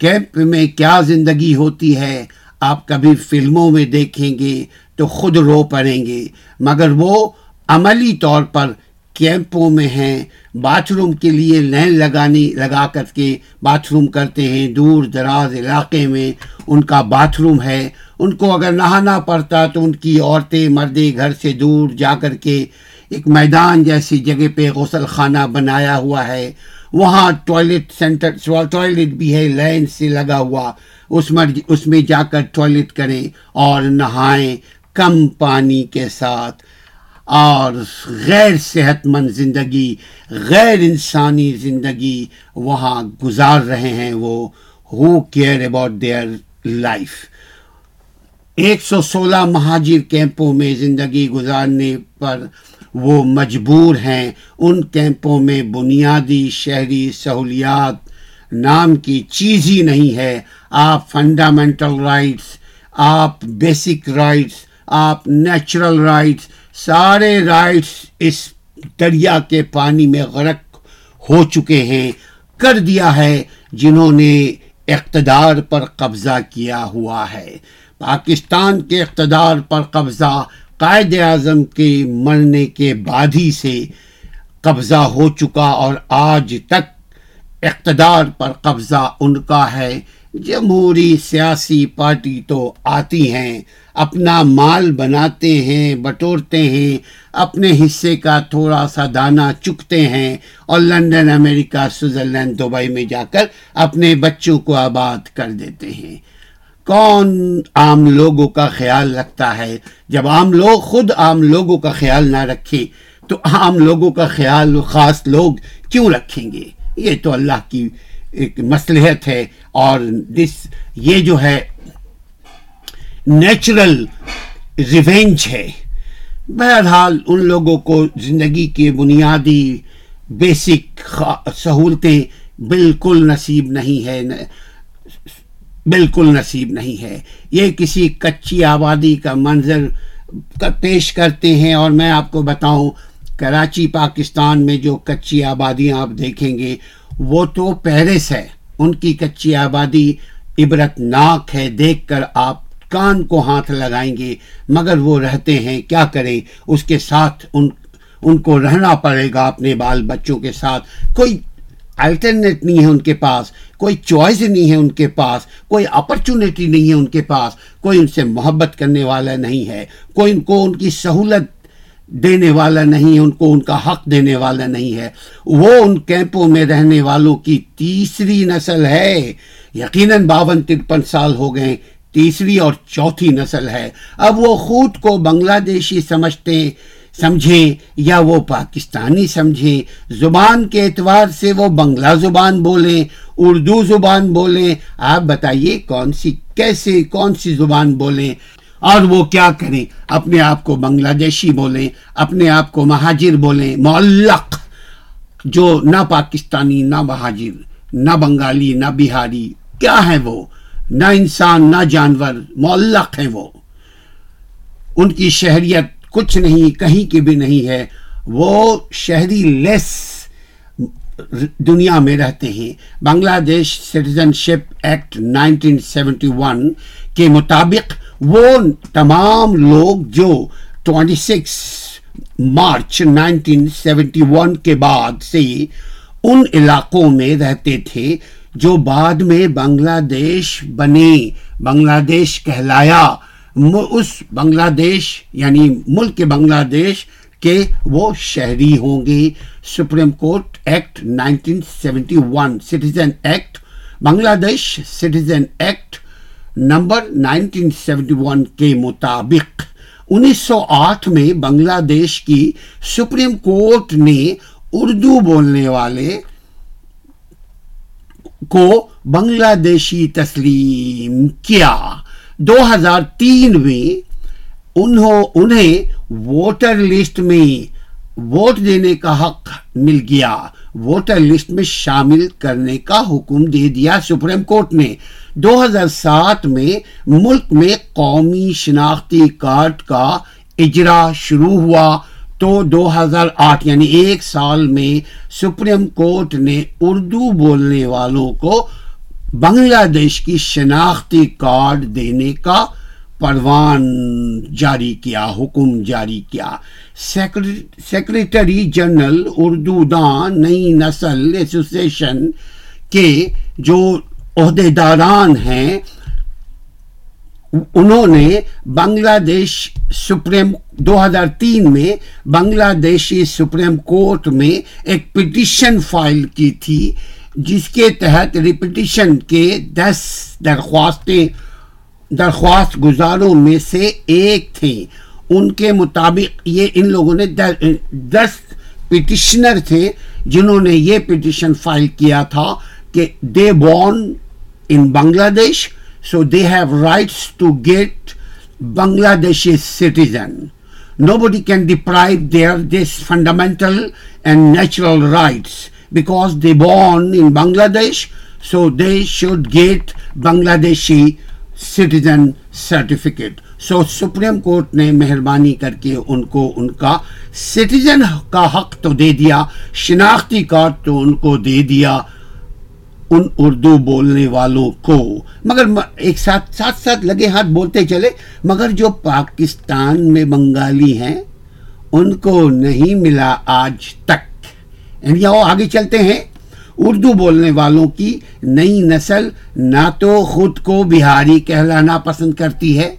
کیمپ میں کیا زندگی ہوتی ہے آپ کبھی فلموں میں دیکھیں گے تو خود رو پڑیں گے مگر وہ عملی طور پر کیمپوں میں ہیں باتھ روم کے لیے لین لگانی لگا کر کے باتھ روم کرتے ہیں دور دراز علاقے میں ان کا باتھ روم ہے ان کو اگر نہانا پڑتا تو ان کی عورتیں مردیں گھر سے دور جا کر کے ایک میدان جیسی جگہ پہ غسل خانہ بنایا ہوا ہے وہاں ٹوائلٹ سینٹر ٹوائلٹ بھی ہے لین سے لگا ہوا اس مر اس میں جا کر ٹوائلٹ کریں اور نہائیں کم پانی کے ساتھ اور غیر صحت مند زندگی غیر انسانی زندگی وہاں گزار رہے ہیں وہ who care about their life ایک سو سولہ مہاجر کیمپوں میں زندگی گزارنے پر وہ مجبور ہیں ان کیمپوں میں بنیادی شہری سہولیات نام کی چیز ہی نہیں ہے آپ فنڈامنٹل رائٹس آپ بیسک رائٹس آپ نیچرل رائٹس سارے رائٹس اس دریا کے پانی میں غرق ہو چکے ہیں کر دیا ہے جنہوں نے اقتدار پر قبضہ کیا ہوا ہے پاکستان کے اقتدار پر قبضہ قائد اعظم کے مرنے کے بعد ہی سے قبضہ ہو چکا اور آج تک اقتدار پر قبضہ ان کا ہے جمہوری سیاسی پارٹی تو آتی ہیں اپنا مال بناتے ہیں بٹورتے ہیں اپنے حصے کا تھوڑا سا دانہ چکتے ہیں اور لندن امریکہ سوئٹزر دبئی میں جا کر اپنے بچوں کو آباد کر دیتے ہیں کون عام لوگوں کا خیال رکھتا ہے جب عام لوگ خود عام لوگوں کا خیال نہ رکھیں تو عام لوگوں کا خیال خاص لوگ کیوں رکھیں گے یہ تو اللہ کی مصلحت ہے اور یہ جو ہے نیچرل ریونج ہے بہرحال ان لوگوں کو زندگی کے بنیادی بیسک سہولتیں بالکل نصیب نہیں ہے بالکل نصیب نہیں ہے یہ کسی کچی آبادی کا منظر پیش کرتے ہیں اور میں آپ کو بتاؤں کراچی پاکستان میں جو کچی آبادیاں آپ دیکھیں گے وہ تو پیرس ہے ان کی کچی آبادی عبرت ناک ہے دیکھ کر آپ کان کو ہاتھ لگائیں گے مگر وہ رہتے ہیں کیا کریں اس کے ساتھ ان ان کو رہنا پڑے گا اپنے بال بچوں کے ساتھ کوئی الٹرنیٹ نہیں ہے ان کے پاس کوئی چوائس نہیں ہے ان کے پاس کوئی اپرچونیٹی نہیں ہے ان کے پاس کوئی ان سے محبت کرنے والا نہیں ہے کوئی ان کو ان کی سہولت دینے والا نہیں ان کو ان کا حق دینے والا نہیں ہے وہ ان کیمپوں میں رہنے والوں کی تیسری نسل ہے یقیناً باون ترپن سال ہو گئے تیسری اور چوتھی نسل ہے اب وہ خود کو بنگلہ دیشی سمجھتے سمجھیں یا وہ پاکستانی سمجھیں زبان کے اعتبار سے وہ بنگلہ زبان بولیں اردو زبان بولیں آپ بتائیے کون سی کیسے کون سی زبان بولیں اور وہ کیا کریں اپنے آپ کو بنگلہ دیشی بولیں اپنے آپ کو مہاجر بولیں معلق جو نہ پاکستانی نہ مہاجر نہ بنگالی نہ بہاری کیا ہیں وہ نہ انسان نہ جانور معلق ہیں وہ ان کی شہریت کچھ نہیں کہیں کی بھی نہیں ہے وہ شہری لیس دنیا میں رہتے ہیں Bangladesh citizenship act nineteen seventy one کے بعد سے ان علاقوں میں رہتے تھے جو بعد میں بنگلہ دیش بنے بنگلہ دیش کہلایا اس بنگلہ دیش یعنی ملک بنگلہ دیش کہ وہ شہری ہوں گی supreme court act 1971 citizen act Bangladesh citizen act number 1971 کے مطابق انیس سو آٹھ میں بنگلہ دیش کی سپریم کورٹ نے اردو بولنے والے کو بنگلہ دیشی تسلیم کیا دو ہزار تین میں انہوں انہیں ووٹر لسٹ میں ووٹ دینے کا حق مل گیا ووٹر لسٹ میں شامل کرنے کا حکم دے دیا سپریم کورٹ نے دو ہزار سات میں ملک میں قومی شناختی کارڈ کا اجرا شروع ہوا تو دو ہزار آٹھ یعنی ایک سال میں سپریم کورٹ نے اردو بولنے والوں کو بنگلہ دیش کی شناختی کارڈ دینے کا پروان جاری کیا حکم جاری کیا سیکرٹری جنرل اردو دان نئی نسل ایسوسیشن کے جو عہدیداران ہیں انہوں نے بنگلہ دیش سپریم دو ہزار تین میں بنگلہ دیشی سپریم کورٹ میں ایک پٹیشن فائل کی تھی جس کے تحت ریپٹیشن کے دس درخواستیں درخواست گزاروں میں سے ایک تھے ان کے مطابق یہ ان لوگوں نے دس پٹیشنر تھے جنہوں نے یہ پٹیشن فائل کیا تھا کہ دے born in Bangladesh so they have rights to get Bangladeshi citizen nobody can deprive their this fundamental and natural rights because they born in Bangladesh so they should get Bangladeshi citizen certificate so supreme court نے مہربانی کر کے ان کو ان کا citizen کا حق تو دے دیا شناختی کارڈ تو ان کو دے دیا ان اردو بولنے والوں کو مگر ایک ساتھ ساتھ ساتھ لگے ہاتھ بولتے چلے مگر جو پاکستان میں بنگالی ہیں ان کو نہیں ملا آج تک یعنی انڈیا وہ آگے چلتے ہیں اردو بولنے والوں کی نئی نسل نہ تو خود کو بہاری کہلانا پسند کرتی ہے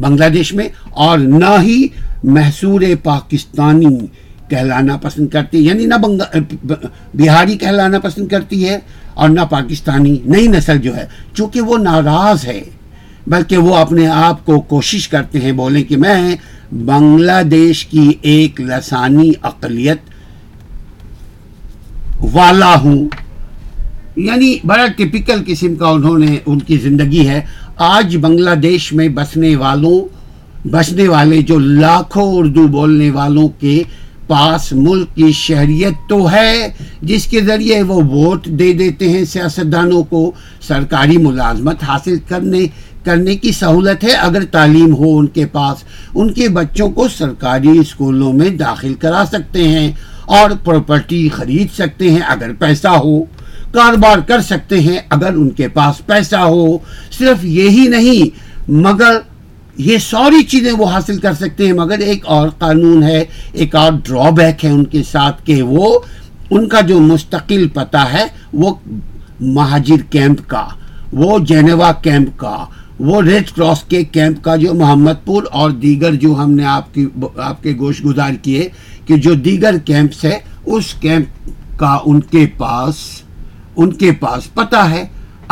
بنگلہ دیش میں اور نہ ہی محصور پاکستانی کہلانا پسند کرتی یعنی نہ بہاری کہلانا پسند کرتی ہے اور نہ پاکستانی نئی نسل جو ہے چونکہ وہ ناراض ہے بلکہ وہ اپنے آپ کو کوشش کرتے ہیں بولیں کہ میں بنگلہ دیش کی ایک لسانی اقلیت والا ہوں یعنی بڑا ٹپیکل قسم کا انہوں نے ان کی زندگی ہے آج بنگلہ دیش میں بسنے والوں بسنے والے جو لاکھوں اردو بولنے والوں کے پاس ملک کی شہریت تو ہے جس کے ذریعے وہ ووٹ دے دیتے ہیں سیاستدانوں کو سرکاری ملازمت حاصل کرنے کرنے کی سہولت ہے اگر تعلیم ہو ان کے پاس ان کے بچوں کو سرکاری اسکولوں میں داخل کرا سکتے ہیں اور پروپرٹی خرید سکتے ہیں اگر پیسہ ہو کاروبار کر سکتے ہیں اگر ان کے پاس پیسہ ہو صرف یہی نہیں مگر یہ ساری چیزیں وہ حاصل کر سکتے ہیں مگر ایک اور قانون ہے ایک اور ڈرا بیک ہے ان کے ساتھ کہ وہ ان کا جو مستقل پتہ ہے وہ مہاجر کیمپ کا وہ جینوا کیمپ کا وہ ریڈ کراس کے کیمپ کا جو محمد پور اور دیگر جو ہم نے آپ کی آپ کے گوشت گزار کیے کہ جو دیگر کیمپس ہے اس کیمپ کا ان کے پاس ان کے پاس پتہ ہے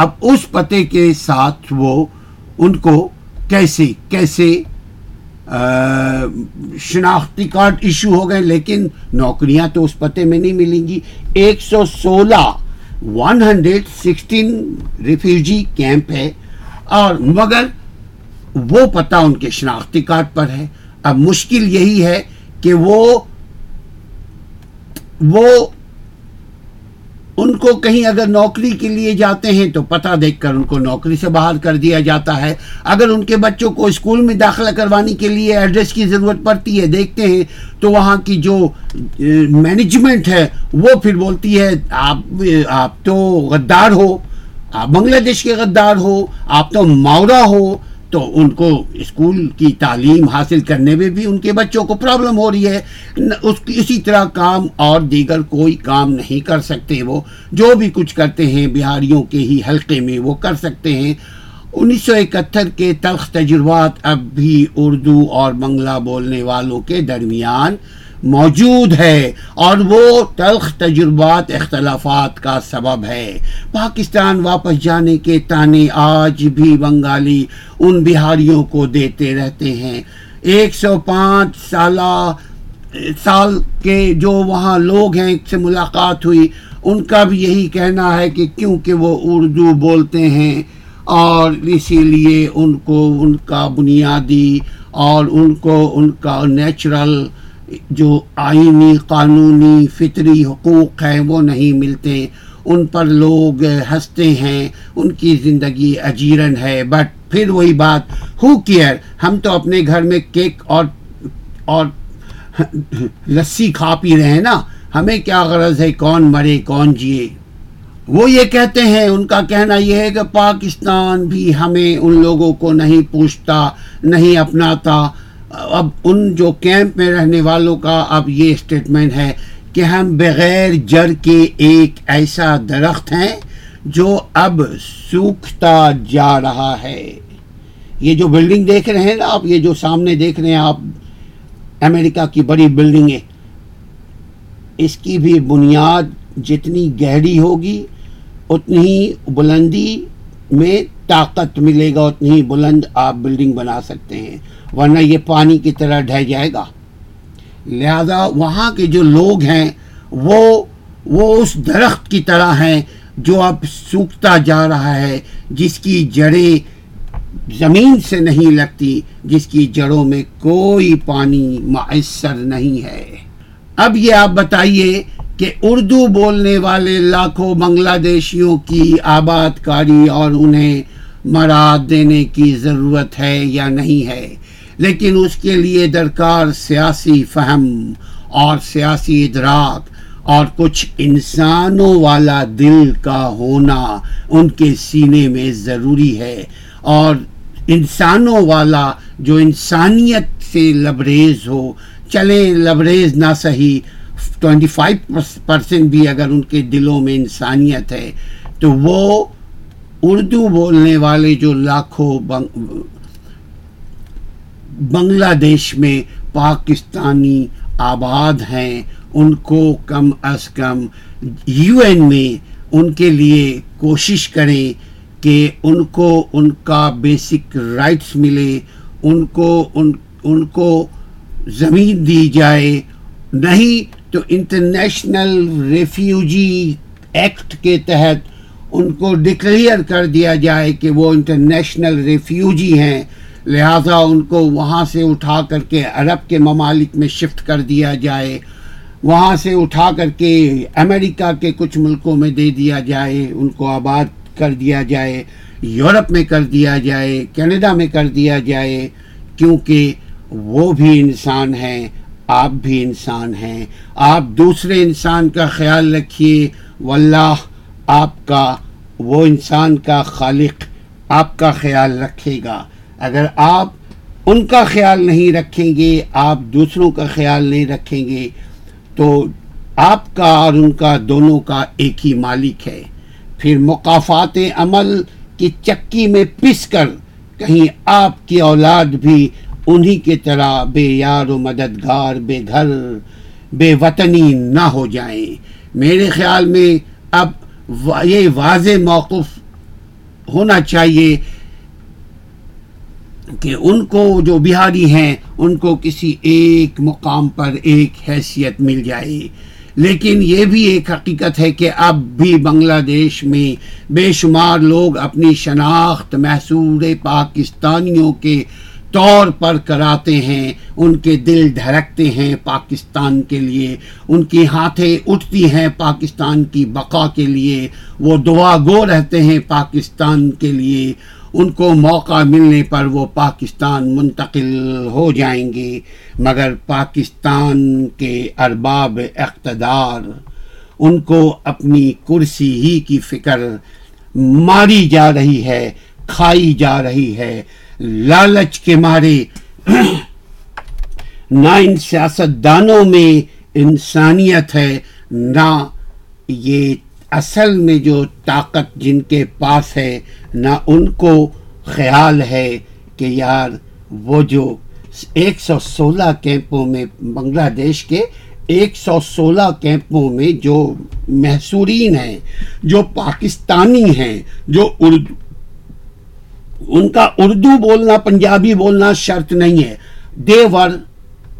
اب اس پتے کے ساتھ وہ ان کو کیسے کیسے شناختی کارڈ ایشو ہو گئے لیکن نوکریاں تو اس پتے میں نہیں ملیں گی ایک سو سولہ one hundred sixteen refugee camp ہے اور مگر وہ پتہ ان کے شناختی کارڈ پر ہے اب مشکل یہی ہے کہ وہ وہ ان کو کہیں اگر نوکری کے لیے جاتے ہیں تو پتہ دیکھ کر ان کو نوکری سے باہر کر دیا جاتا ہے اگر ان کے بچوں کو اسکول میں داخلہ کروانے کے لیے ایڈریس کی ضرورت پڑتی ہے دیکھتے ہیں تو وہاں کی جو مینجمنٹ ہے وہ پھر بولتی ہے آپ آپ تو غدار ہو آپ بنگلہ دیش کے غدار ہو آپ تو ماورا ہو تو ان کو اسکول کی تعلیم حاصل کرنے میں بھی ان کے بچوں کو پرابلم ہو رہی ہے اس اسی طرح کام اور دیگر کوئی کام نہیں کر سکتے وہ جو بھی کچھ کرتے ہیں بہاریوں کے ہی حلقے میں وہ کر سکتے ہیں انیس سو اکہتر کے تلخ تجربات اب بھی اردو اور بنگلہ بولنے والوں کے درمیان موجود ہے اور وہ تلخ تجربات اختلافات کا سبب ہے پاکستان واپس جانے کے تانے آج بھی بنگالی ان بہاریوں کو دیتے رہتے ہیں ایک سو پانچ سالہ سال کے جو وہاں لوگ ہیں سے ملاقات ہوئی ان کا بھی یہی کہنا ہے کہ کیونکہ وہ اردو بولتے ہیں اور اسی لیے ان کو ان کا بنیادی اور ان کو ان کا نیچرل جو آئینی قانونی فطری حقوق ہیں وہ نہیں ملتے ان پر لوگ ہنستے ہیں ان کی زندگی اجیرن ہے بٹ پھر وہی بات ہو کیئر ہم تو اپنے گھر میں کیک اور اور لسی کھا پی رہے ہیں نا ہمیں کیا غرض ہے کون مرے کون جیے وہ یہ کہتے ہیں ان کا کہنا یہ ہے کہ پاکستان بھی ہمیں ان لوگوں کو نہیں پوچھتا نہیں اپناتا اب ان جو کیمپ میں رہنے والوں کا اب یہ اسٹیٹمنٹ ہے کہ ہم بغیر جڑ کے ایک ایسا درخت ہیں جو اب سوکھتا جا رہا ہے یہ جو بلڈنگ دیکھ رہے ہیں نا آپ یہ جو سامنے دیکھ رہے ہیں آپ امریکہ کی بڑی بلڈنگ ہے اس کی بھی بنیاد جتنی گہری ہوگی اتنی بلندی میں طاقت ملے گا اتنی بلند آپ بلڈنگ بنا سکتے ہیں ورنہ یہ پانی کی طرح ڈھہ جائے گا لہذا وہاں کے جو لوگ ہیں وہ وہ اس درخت کی طرح ہیں جو اب سوکھتا جا رہا ہے جس کی جڑیں زمین سے نہیں لگتی جس کی جڑوں میں کوئی پانی معصر نہیں ہے اب یہ آپ بتائیے کہ اردو بولنے والے لاکھوں بنگلہ دیشیوں کی آباد کاری اور انہیں مراد دینے کی ضرورت ہے یا نہیں ہے لیکن اس کے لیے درکار سیاسی فہم اور سیاسی ادراک اور کچھ انسانوں والا دل کا ہونا ان کے سینے میں ضروری ہے اور انسانوں والا جو انسانیت سے لبریز ہو چلے لبریز نہ صحیح ٹوئنٹی فائیو پرسینٹ بھی اگر ان کے دلوں میں انسانیت ہے تو وہ اردو بولنے والے جو لاکھوں بنگلہ دیش میں پاکستانی آباد ہیں ان کو کم از کم یو این میں ان کے لیے کوشش کریں کہ ان کو ان کا بیسک رائٹس ملے ان کو ان ان کو زمین دی جائے نہیں تو انٹرنیشنل ریفیوجی ایکٹ کے تحت ان کو ڈکلیئر کر دیا جائے کہ وہ انٹرنیشنل ریفیوجی ہیں لہٰذا ان کو وہاں سے اٹھا کر کے عرب کے ممالک میں شفٹ کر دیا جائے وہاں سے اٹھا کر کے امریکہ کے کچھ ملکوں میں دے دیا جائے ان کو آباد کر دیا جائے یورپ میں کر دیا جائے کینیڈا میں کر دیا جائے کیونکہ وہ بھی انسان ہیں آپ بھی انسان ہیں آپ دوسرے انسان کا خیال رکھیے واللہ آپ کا وہ انسان کا خالق آپ کا خیال رکھے گا اگر آپ ان کا خیال نہیں رکھیں گے آپ دوسروں کا خیال نہیں رکھیں گے تو آپ کا اور ان کا دونوں کا ایک ہی مالک ہے پھر مقافات عمل کی چکی میں پس کر کہیں آپ کی اولاد بھی انہی کی طرح بے یار و مددگار بے گھر بے وطنی نہ ہو جائیں میرے خیال میں اب یہ واضح موقف ہونا چاہیے کہ ان کو جو بہاری ہیں ان کو کسی ایک مقام پر ایک حیثیت مل جائے لیکن یہ بھی ایک حقیقت ہے کہ اب بھی بنگلہ دیش میں بے شمار لوگ اپنی شناخت محصور پاکستانیوں کے طور پر کراتے ہیں ان کے دل دھڑکتے ہیں پاکستان کے لیے ان کی ہاتھیں اٹھتی ہیں پاکستان کی بقا کے لیے وہ دعا گو رہتے ہیں پاکستان کے لیے ان کو موقع ملنے پر وہ پاکستان منتقل ہو جائیں گے مگر پاکستان کے ارباب اقتدار ان کو اپنی کرسی ہی کی فکر ماری جا رہی ہے کھائی جا رہی ہے لالچ کے مارے نہ ان سیاست دانوں میں انسانیت ہے نہ یہ اصل میں جو طاقت جن کے پاس ہے نہ ان کو خیال ہے کہ یار وہ جو ایک سو سولہ کیمپوں میں بنگلہ دیش کے ایک سو سولہ کیمپوں میں جو محسورین ہیں جو پاکستانی ہیں جو اردو ان کا اردو بولنا پنجابی بولنا شرط نہیں ہے they were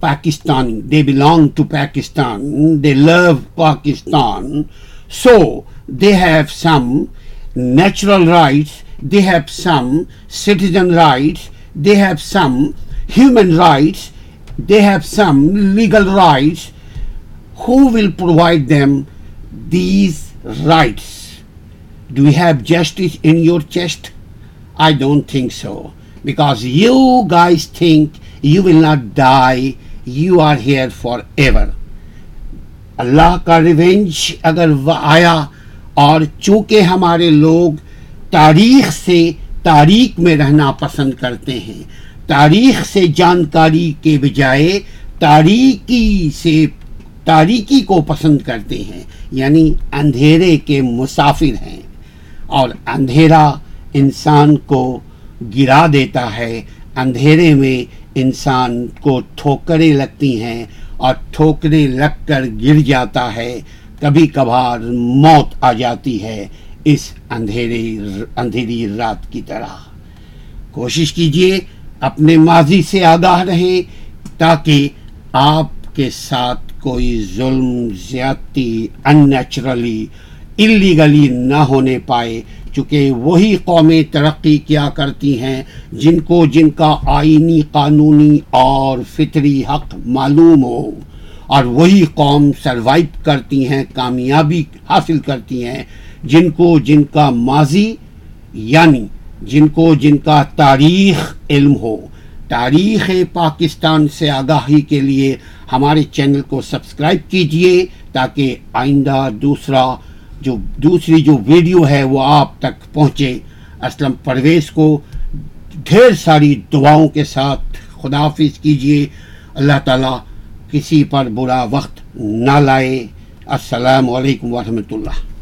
Pakistani they belong to Pakistan they love Pakistan So they have some natural rights, they have some citizen rights, they have some human rights, they have some legal rights. Who will provide them these rights? Do you have justice in your chest? I don't think so, because you guys think you will not die, you are here forever. Allah کا revenge اگر وہ آیا اور چونکہ ہمارے لوگ تاریخ سے تاریخ میں رہنا پسند کرتے ہیں تاریخ سے جانکاری کے بجائے تاریکی سے تاریخی کو پسند کرتے ہیں یعنی اندھیرے کے مسافر ہیں اور اندھیرا انسان کو گرا دیتا ہے اندھیرے میں انسان کو ٹھوکریں لگتی ہیں اور ٹھوکرے لگ کر گر جاتا ہے کبھی کبھار موت آ جاتی ہے اس اندھیری رات کی طرح کوشش کیجئے اپنے ماضی سے آگاہ رہے تاکہ آپ کے ساتھ کوئی ظلم زیادتی ان نیچرلی انلیگلی نہ ہونے پائے چونکہ وہی قومیں ترقی کیا کرتی ہیں جن کو جن کا آئینی قانونی اور فطری حق معلوم ہو اور وہی قوم سروائب کرتی ہیں کامیابی حاصل کرتی ہیں جن کو جن کا ماضی یعنی جن کو جن کا تاریخ علم ہو تاریخ پاکستان سے آگاہی کے لیے ہمارے چینل کو سبسکرائب کیجئے تاکہ آئندہ دوسرا جو دوسری جو ویڈیو ہے وہ آپ تک پہنچے اسلم پرویز کو ڈھیر ساری دعاؤں کے ساتھ خدا حافظ کیجیے اللہ تعالیٰ کسی پر برا وقت نہ لائے السلام علیکم ورحمۃ اللہ